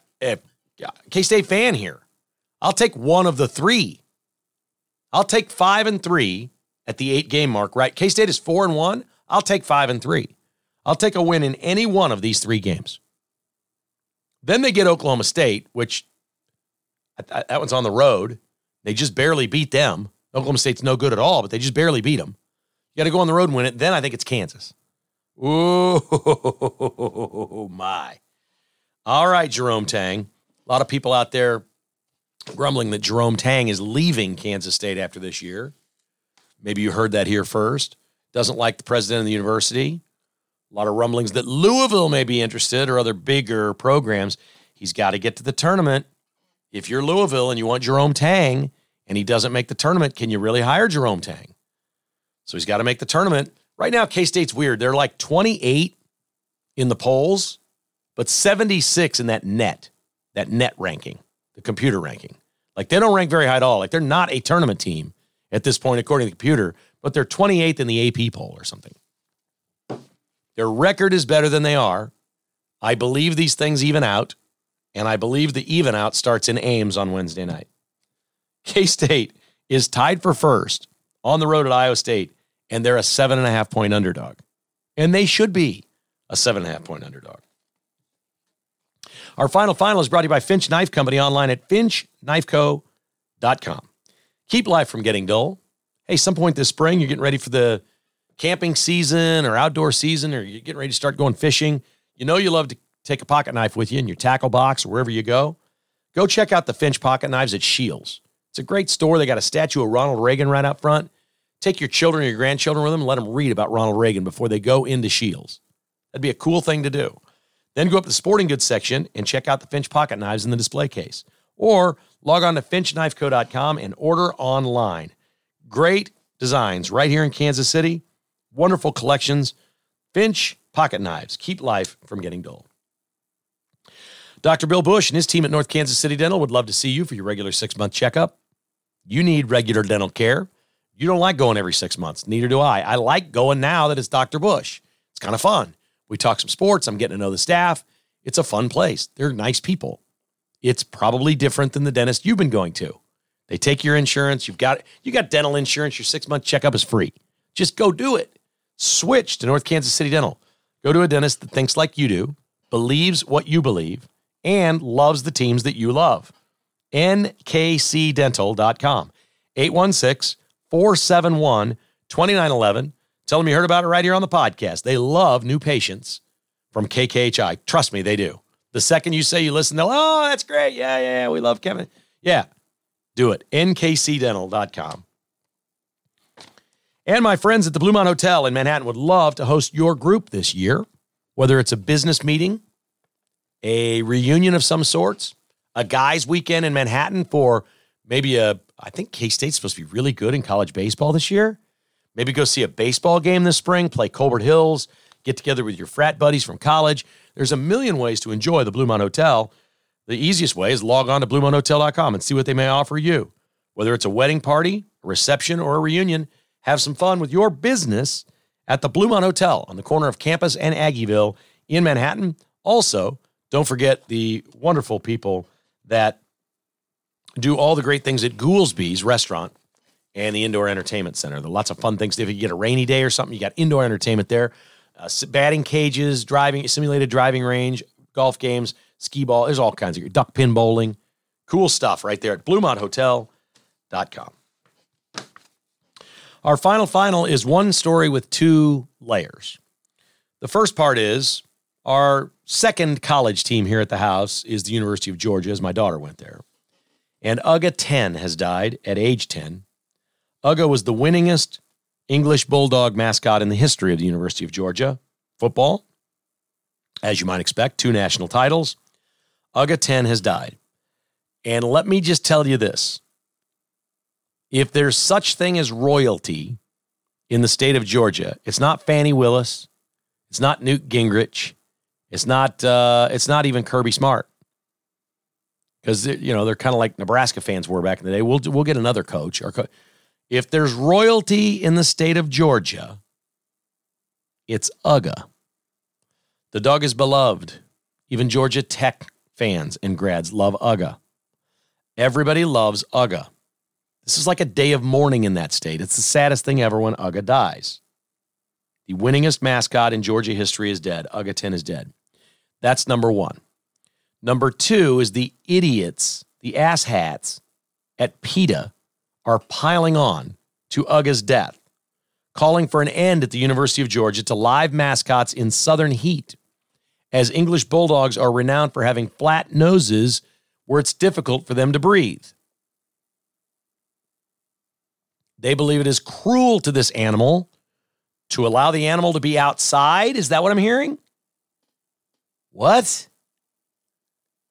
[SPEAKER 2] K State fan here. I'll take one of the three. I'll take five and three at the eight game mark, right? K State is four and one. I'll take five and three. I'll take a win in any one of these three games. Then they get Oklahoma State, which that one's on the road. They just barely beat them. Oklahoma State's no good at all, but they just barely beat them. You got to go on the road and win it. Then I think it's Kansas. Oh, <laughs> my. All right, Jerome Tang. A lot of people out there grumbling that Jerome Tang is leaving Kansas State after this year. Maybe you heard that here first. Doesn't like the president of the university. A lot of rumblings that Louisville may be interested or other bigger programs. He's got to get to the tournament. If you're Louisville and you want Jerome Tang and he doesn't make the tournament, can you really hire Jerome Tang? So he's got to make the tournament. Right now, K State's weird. They're like 28 in the polls, but 76 in that net, that net ranking, the computer ranking. Like they don't rank very high at all. Like they're not a tournament team at this point, according to the computer, but they're 28th in the AP poll or something. Their record is better than they are. I believe these things even out, and I believe the even out starts in Ames on Wednesday night. K State is tied for first on the road at Iowa State, and they're a seven and a half point underdog. And they should be a seven and a half point underdog. Our final final is brought to you by Finch Knife Company online at finchknifeco.com. Keep life from getting dull. Hey, some point this spring, you're getting ready for the camping season or outdoor season, or you're getting ready to start going fishing, you know you love to take a pocket knife with you in your tackle box or wherever you go. Go check out the Finch pocket knives at Shields. It's a great store. They got a statue of Ronald Reagan right out front. Take your children or your grandchildren with them and let them read about Ronald Reagan before they go into Shields. That'd be a cool thing to do. Then go up to the sporting goods section and check out the Finch pocket knives in the display case. Or log on to finchknifeco.com and order online. Great designs right here in Kansas City wonderful collections. Finch pocket knives keep life from getting dull. Dr. Bill Bush and his team at North Kansas City Dental would love to see you for your regular six month checkup. You need regular dental care. You don't like going every six months. Neither do I. I like going now that it's Dr. Bush. It's kind of fun. We talk some sports. I'm getting to know the staff. It's a fun place. They're nice people. It's probably different than the dentist you've been going to. They take your insurance. You've got you got dental insurance. Your six month checkup is free. Just go do it. Switch to North Kansas City Dental. Go to a dentist that thinks like you do, believes what you believe, and loves the teams that you love. nkcdental.com. 816 471 2911. Tell them you heard about it right here on the podcast. They love new patients from KKHI. Trust me, they do. The second you say you listen, they'll, oh, that's great. Yeah, yeah. We love Kevin. Yeah, do it. nkcdental.com. And my friends at the Bluemont Hotel in Manhattan would love to host your group this year, whether it's a business meeting, a reunion of some sorts, a guys' weekend in Manhattan for maybe a, I think K State's supposed to be really good in college baseball this year. Maybe go see a baseball game this spring, play Colbert Hills, get together with your frat buddies from college. There's a million ways to enjoy the Bluemont Hotel. The easiest way is log on to BluemontHotel.com and see what they may offer you. Whether it's a wedding party, a reception, or a reunion, have some fun with your business at the Bluemont Hotel on the corner of Campus and Aggieville in Manhattan. Also, don't forget the wonderful people that do all the great things at Goolsby's restaurant and the indoor entertainment center. There are lots of fun things. If you get a rainy day or something, you got indoor entertainment there. Uh, batting cages, driving, simulated driving range, golf games, skee ball. There's all kinds of duck pin bowling. Cool stuff right there at BluemontHotel.com. Our final final is one story with two layers. The first part is our second college team here at the house is the University of Georgia, as my daughter went there. And Uga 10 has died at age 10. Uga was the winningest English Bulldog mascot in the history of the University of Georgia. Football, as you might expect, two national titles. Uga 10 has died. And let me just tell you this if there's such thing as royalty in the state of Georgia, it's not Fani Willis, it's not Newt Gingrich, it's not uh, it's not even Kirby Smart, because you know they're kind of like Nebraska fans were back in the day. We'll we'll get another coach. Co- if there's royalty in the state of Georgia, it's Uga. The dog is beloved. Even Georgia Tech fans and grads love Uga. Everybody loves Uga. This is like a day of mourning in that state. It's the saddest thing ever when Uga dies. The winningest mascot in Georgia history is dead. Uga 10 is dead. That's number one. Number two is the idiots, the asshats at PETA are piling on to Uga's death, calling for an end at the University of Georgia to live mascots in southern heat, as English bulldogs are renowned for having flat noses where it's difficult for them to breathe. They believe it is cruel to this animal to allow the animal to be outside. Is that what I'm hearing? What?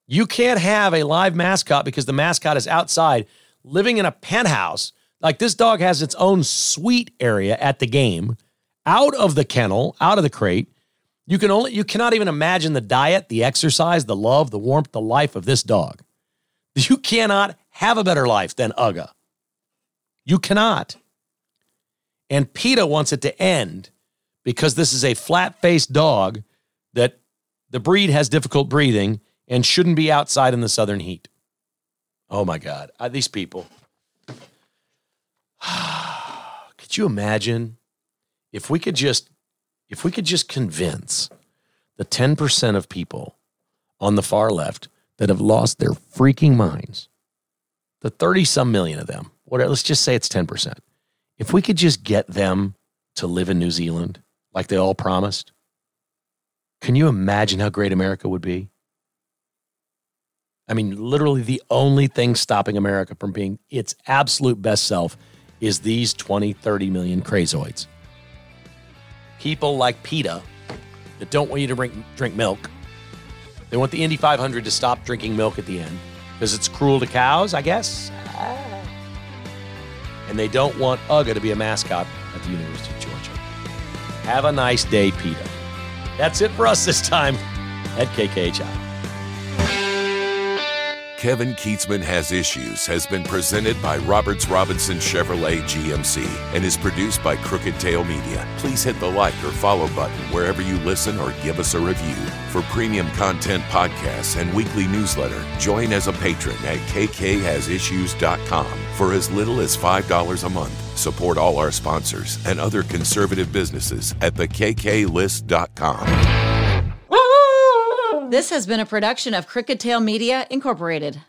[SPEAKER 2] You can't have a live mascot because the mascot is outside living in a penthouse. Like this dog has its own suite area at the game, out of the kennel, out of the crate. You can only you cannot even imagine the diet, the exercise, the love, the warmth, the life of this dog. You cannot have a better life than Uga. You cannot. And PETA wants it to end because this is a flat faced dog that the breed has difficult breathing and shouldn't be outside in the southern heat. Oh my God. Uh, these people. <sighs> could you imagine if we could just if we could just convince the 10% of people on the far left that have lost their freaking minds, the 30 some million of them, whatever, let's just say it's 10%. If we could just get them to live in New Zealand like they all promised, can you imagine how great America would be? I mean, literally the only thing stopping America from being its absolute best self is these 20, 30 million crazoids. People like PETA that don't want you to drink, drink milk. They want the Indy 500 to stop drinking milk at the end because it's cruel to cows, I guess. And they don't want UGA to be a mascot at the University of Georgia. Have a nice day, PETA. That's it for us this time at KKHI.
[SPEAKER 1] Kevin Kietzman Has Issues has been presented by Roberts Robinson Chevrolet GMC and is produced by Crooked Tail Media. Please hit the like or follow button wherever you listen or give us a review. For premium content podcasts and weekly newsletter, join as a patron at kkhasissues.com for as little as $5 a month. Support all our sponsors and other conservative businesses at thekklist.com.
[SPEAKER 5] This has been a production of Crooked Tail Media, Incorporated.